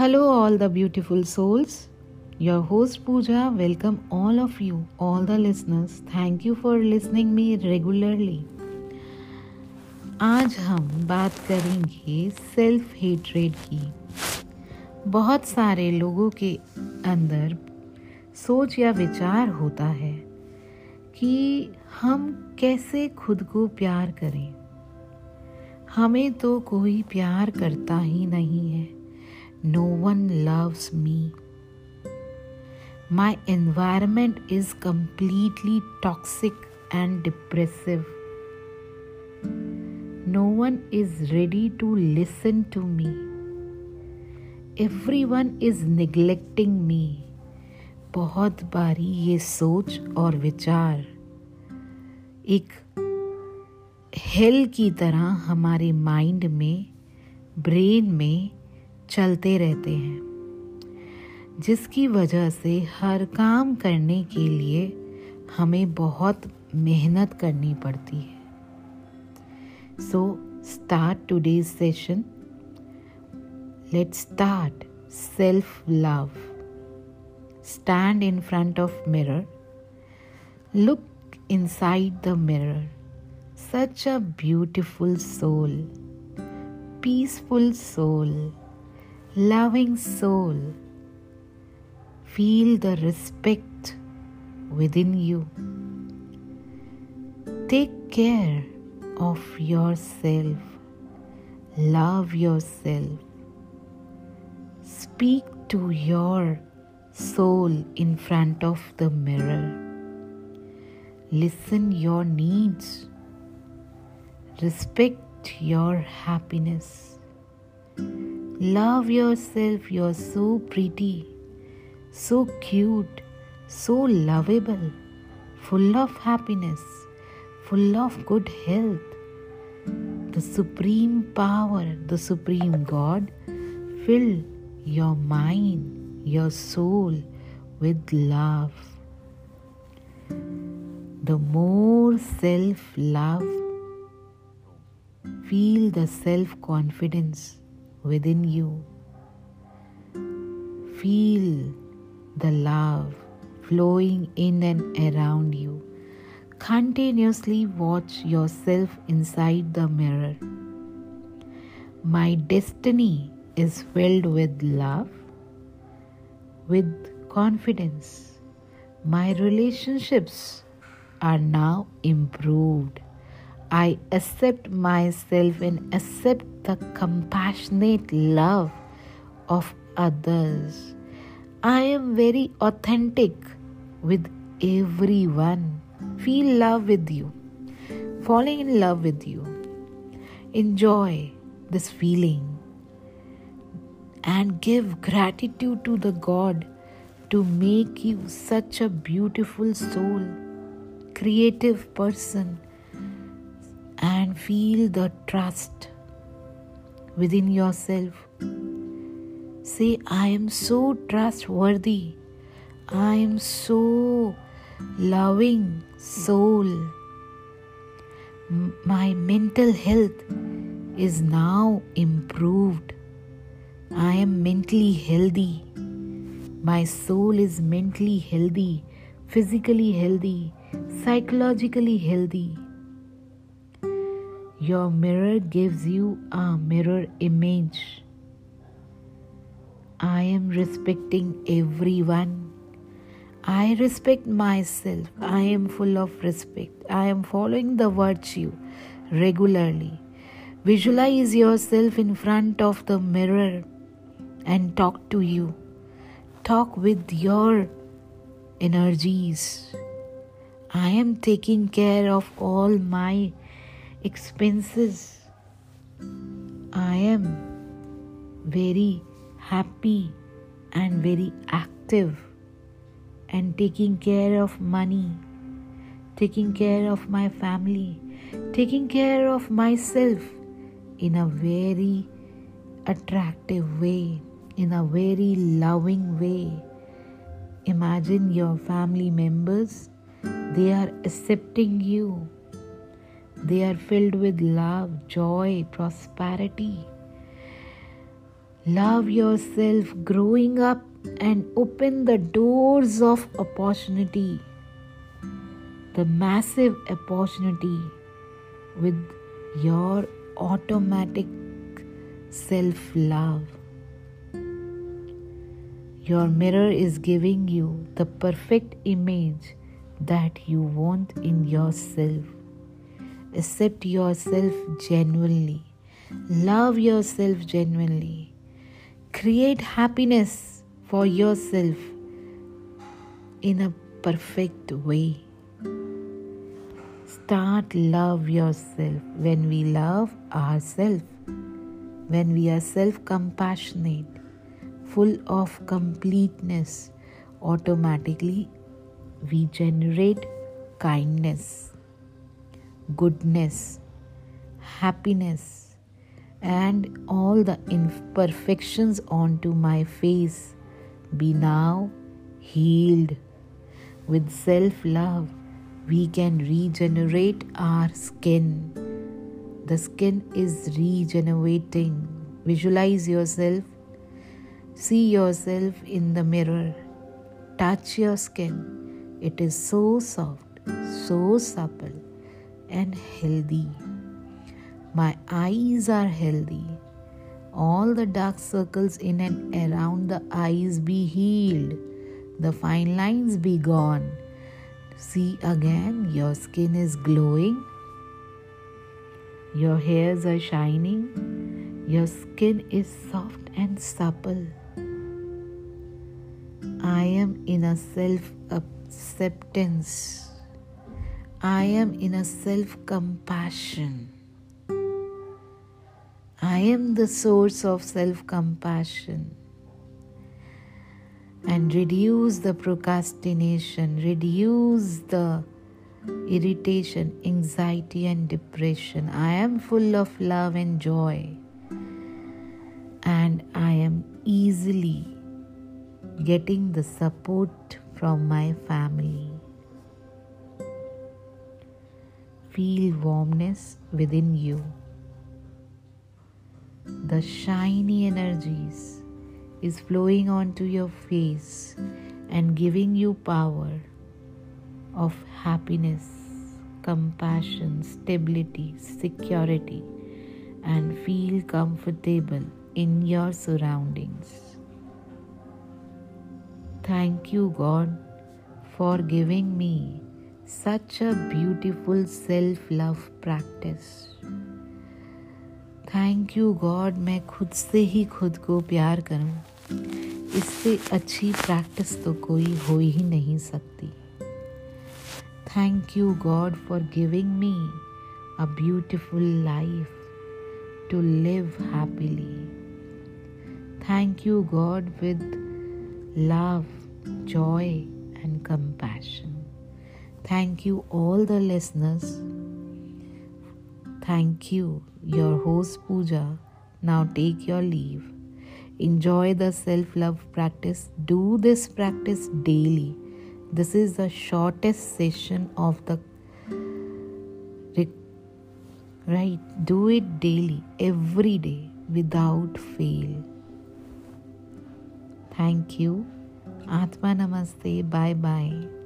Hello all the beautiful souls your host Pooja welcome all of you all the listeners thank you for listening me regularly आज हम बात करेंगे self hatred की। बहुत सारे लोगों के अंदर सोच या विचार होता है कि हम कैसे खुद को प्यार करें। हमें तो कोई प्यार करता ही नहीं है। No one loves me My environment is completely toxic and depressive. No one is ready to listen to me. Everyone is neglecting me. बहुत बारी ये सोच और विचार एक हेल की तरह हमारे माइंड में ब्रेन में चलते रहते हैं जिसकी वजह से हर काम करने के लिए हमें बहुत मेहनत करनी पड़ती है। So start today's session let start self love stand in front of mirror look inside the mirror. Such a beautiful soul, peaceful soul, loving soul. Feel the respect within you. Take care of yourself. Love yourself. Speak to your soul in front of the mirror. Listen your needs. Respect your happiness. Love yourself. You're so pretty so cute, so lovable, full of happiness, full of good health. The Supreme Power, the Supreme God, fill your mind, your soul with love. The more self love, feel the self confidence within you. Feel the love flowing in and around you. Continuously watch yourself inside the mirror. My destiny is filled with love, with confidence. My relationships are now improved. I accept myself and accept the compassionate love of others. I am very authentic with everyone. Feel love with you, falling in love with you. Enjoy this feeling and give gratitude to the God to make you such a beautiful soul, creative person, and feel the trust within yourself Say, I am so trustworthy. I am so loving soul. My mental health is now improved. I am mentally healthy. My soul is mentally healthy, physically healthy, psychologically healthy. Your mirror gives you a mirror image I am respecting everyone. I respect myself. I am full of respect. I am following the virtue regularly. Visualize yourself in front of the mirror and talk to you. Talk with your energies. I am taking care of all my expenses. I am very happy and very active and taking care of money, taking care of my family, taking care of myself in a very attractive way, in a very loving way. Imagine your family members, they are accepting you. They are filled with love, joy, prosperity Love yourself growing up and open the doors of opportunity, the massive opportunity with your automatic self love. Your mirror is giving you the perfect image that you want in yourself. Accept yourself genuinely. Love yourself genuinely. Create happiness for yourself in a perfect way. Start love yourself when we love ourselves, when we are self compassionate, full of completeness, automatically we generate kindness, goodness, happiness, and all the imperfections onto my face be now healed. With self love, we can regenerate our skin. The skin is regenerating. Visualize yourself, see yourself in the mirror, touch your skin it is so soft, so supple, and healthy. My eyes are healthy. All the dark circles in and around the eyes be healed. The fine lines be gone. See again, your skin is glowing. Your hairs are shining. Your skin is soft and supple. I am in a self acceptance. I am in a self compassion. I am the source of self compassion. And reduce the procrastination, reduce the irritation, anxiety, and depression. I am full of love and joy. And I am easily getting the support from my family. Feel warmness within you. The shiny energies is flowing onto your face and giving you power of happiness, compassion, stability, security, and feel comfortable in your surroundings. Thank you, God, for giving me such a beautiful self love practice. Thank you God मैं खुद से ही खुद को प्यार करूँ इससे अच्छी practice तो कोई हो ही नहीं सकती thank you God for giving me a beautiful life to live happily. Thank you, God, with love joy, and compassion. Thank you, all the listeners. Thank you, your host Pooja. Now take your leave. Enjoy the self love practice. Do this practice daily. This is the shortest session of the right. Do it daily, every day, without fail. Thank you. Atma Namaste. Bye bye.